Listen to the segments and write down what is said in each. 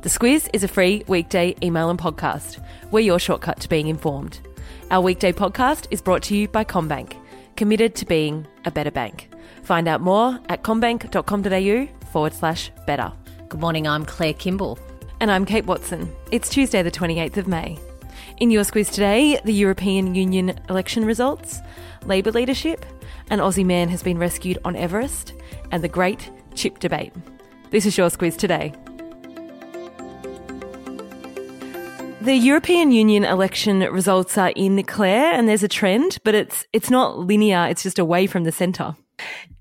The Squiz is a free weekday email and podcast. We're your shortcut to being informed. Our weekday podcast is brought to you by CommBank, committed to being a better bank. Find out more at commbank.com.au forward slash better. Good morning, I'm Claire Kimball. And I'm Kate Watson. It's Tuesday, the 28th of May. In your Squiz today, the European Union election results, Labour leadership, an Aussie man has been rescued on Everest, and the great chip debate. This is your Squiz today. The European Union election results are in the Claire, and there's a trend, but it's it's not linear. It's just away from the centre.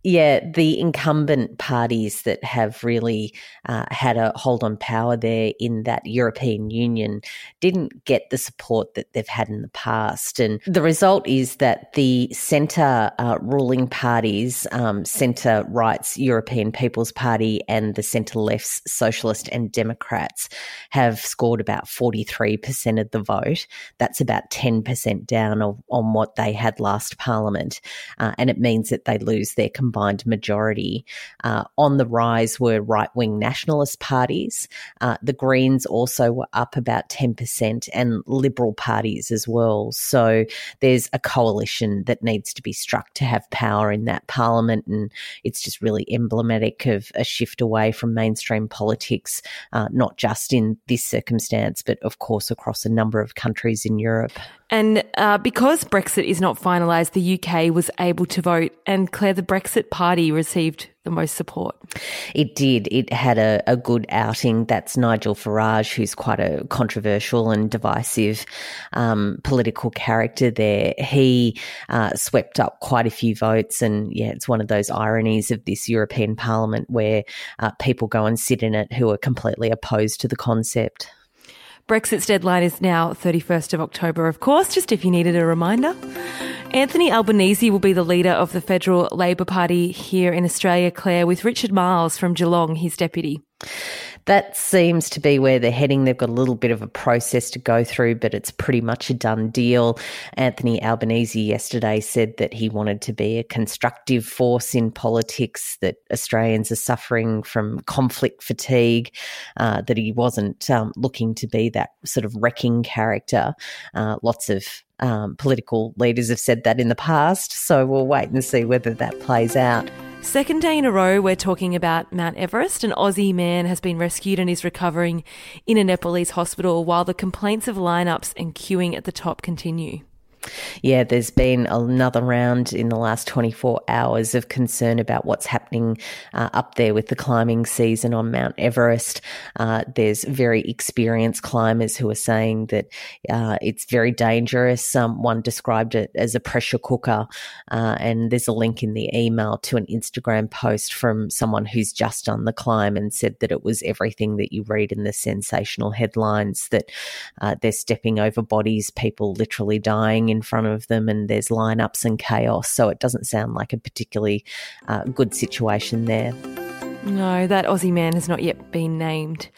Yeah, the incumbent parties that have really uh, had a hold on power there in that European Union didn't get the support that they've had in the past. And the result is that the centre uh, ruling parties, um, centre right's European People's Party and the centre left's Socialist and Democrats, have scored about 43% of the vote. That's about 10% down of, on what they had last parliament. Uh, and it means that they lose their combined majority. Uh, on the rise were right wing nationalist parties. Uh, the Greens also were up about 10% and Liberal parties as well. So there's a coalition that needs to be struck to have power in that parliament. And it's just really emblematic of a shift away from mainstream politics, uh, not just in this circumstance, but of course across a number of countries in Europe. And uh, because Brexit is not finalised, the UK was able to vote, and Claire, the Brexit Party received the most support. It did. It had a, a good outing. That's Nigel Farage, who's quite a controversial and divisive um, political character there. He uh, swept up quite a few votes, and yeah, it's one of those ironies of this European Parliament where uh, people go and sit in it who are completely opposed to the concept. Brexit's deadline is now 31st of October, of course, just if you needed a reminder. Anthony Albanese will be the leader of the Federal Labor Party here in Australia, Claire, with Richard Marles from Geelong, his deputy. That seems to be where they're heading. They've got a little bit of a process to go through, but it's pretty much a done deal. Anthony Albanese yesterday said that he wanted to be a constructive force in politics, that Australians are suffering from conflict fatigue, uh, that he wasn't um, looking to be that sort of wrecking character. Uh, lots of um, political leaders have said that in the past, so we'll wait and see whether that plays out. Second day in a row, we're talking about Mount Everest. An Aussie man has been rescued and is recovering in a Nepalese hospital while the complaints of lineups and queuing at the top continue. Yeah, there's been another round in the last 24 hours of concern about what's happening uh, up there with the climbing season on Mount Everest. Uh, there's very experienced climbers who are saying that uh, it's very dangerous. Um, one described it as a pressure cooker, uh, and there's a link in the email to an Instagram post from someone who's just done the climb and said that it was everything that you read in the sensational headlines that uh, they're stepping over bodies, people literally dying in in front of them and there's lineups and chaos. So it doesn't sound like a particularly uh, good situation there. No, that Aussie man has not yet been named.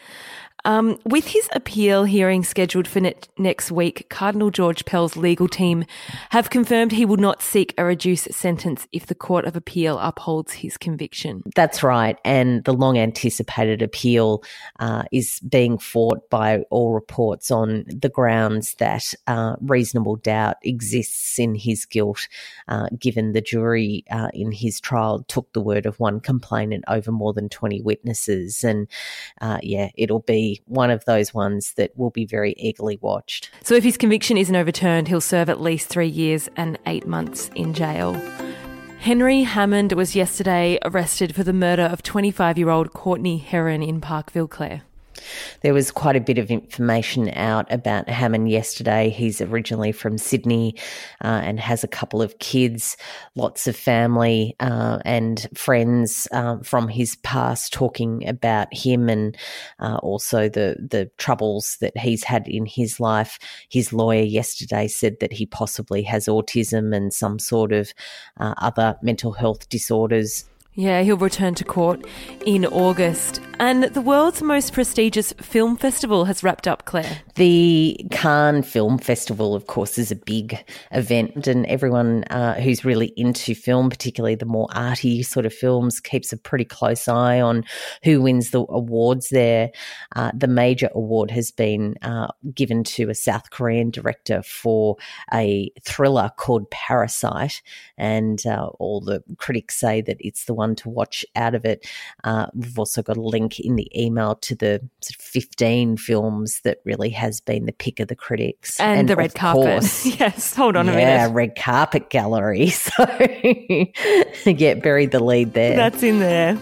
Um, with his appeal hearing scheduled for ne- next week, Cardinal George Pell's legal team have confirmed he will not seek a reduced sentence if the Court of Appeal upholds his conviction. That's right. And the long anticipated appeal uh, is being fought by all reports on the grounds that uh, reasonable doubt exists in his guilt, uh, given the jury uh, in his trial took the word of one complainant over more than 20 witnesses. And uh, yeah, it'll be one of those ones that will be very eagerly watched. So, if his conviction isn't overturned, he'll serve at least three years and eight months in jail. Henry Hammond was yesterday arrested for the murder of 25 year old Courtney Herron in Parkville, Claire. There was quite a bit of information out about Hammond yesterday. He's originally from Sydney uh, and has a couple of kids, lots of family uh, and friends um, from his past talking about him and uh, also the the troubles that he's had in his life. His lawyer yesterday said that he possibly has autism and some sort of uh, other mental health disorders Yeah, he'll return to court in August. And the world's most prestigious film festival has wrapped up, Claire. The Cannes Film Festival, of course, is a big event, and everyone uh, who's really into film, particularly the more arty sort of films, keeps a pretty close eye on who wins the awards there. Uh, the major award has been uh, given to a South Korean director for a thriller called Parasite, and uh, all the critics say that it's the one to watch out of it. Uh, we've also got a link in the email to the sort of 15 films that really has been the pick of the critics. And, and the red carpet. Course, yes, hold on yeah, a minute. Yeah, red carpet gallery. So get buried the lead there. That's in there.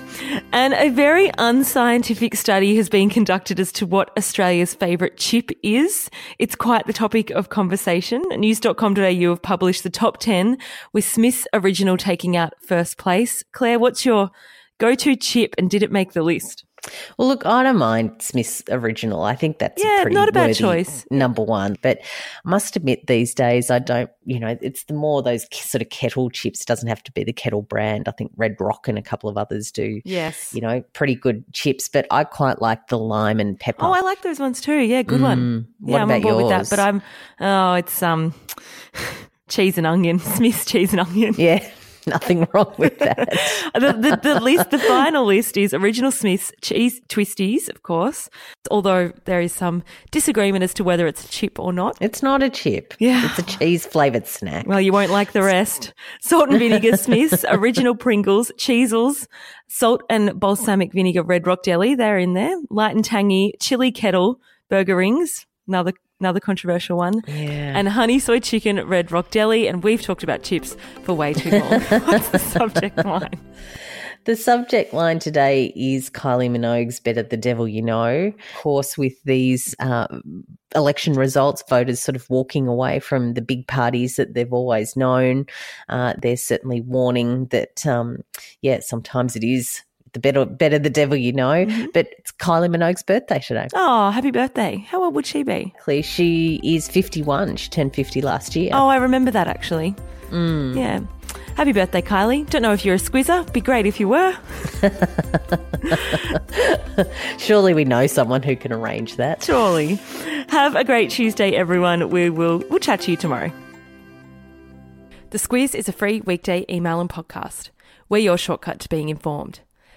And a very unscientific study has been conducted as to what Australia's favourite chip is. It's quite the topic of conversation. News.com.au have published the top 10 with Smith's original taking out first place. Claire, what's your go to chip and did it make the list? Well, look, I don't mind Smith's original. I think that's yeah, a pretty not a bad choice. Number one, but I must admit, these days I don't. You know, it's the more those sort of kettle chips. Doesn't have to be the kettle brand. I think Red Rock and a couple of others do. Yes, you know, pretty good chips. But I quite like the lime and pepper. Oh, I like those ones too. Yeah, good mm. one. Yeah, I'm on board yours? with that. But I'm. Oh, it's um. cheese and onion, Smith's cheese and onion. Yeah. Nothing wrong with that. the, the, the, list, the final list is original Smith's cheese twisties, of course. Although there is some disagreement as to whether it's a chip or not. It's not a chip. Yeah, it's a cheese flavored snack. Well, you won't like the rest. Salt and vinegar Smith's, original Pringles, Cheezels, salt and balsamic vinegar Red Rock Deli. They're in there. Light and tangy chili kettle burger rings. Another another controversial one. Yeah. And honey soy chicken at Red Rock Deli. And we've talked about chips for way too long. What's the subject line? The subject line today is Kylie Minogue's Better the Devil You Know. Of course, with these uh, election results, voters sort of walking away from the big parties that they've always known. Uh, they're certainly warning that, um, yeah, sometimes it is the better, better the devil you know. Mm-hmm. But it's Kylie Minogue's birthday today. Oh, happy birthday. How old would she be? She is 51. She turned 50 last year. Oh, I remember that actually. Mm. Yeah. Happy birthday, Kylie. Don't know if you're a squizzer. Be great if you were. Surely we know someone who can arrange that. Surely. Have a great Tuesday, everyone. We will we'll chat to you tomorrow. The Squiz is a free weekday email and podcast. We're your shortcut to being informed.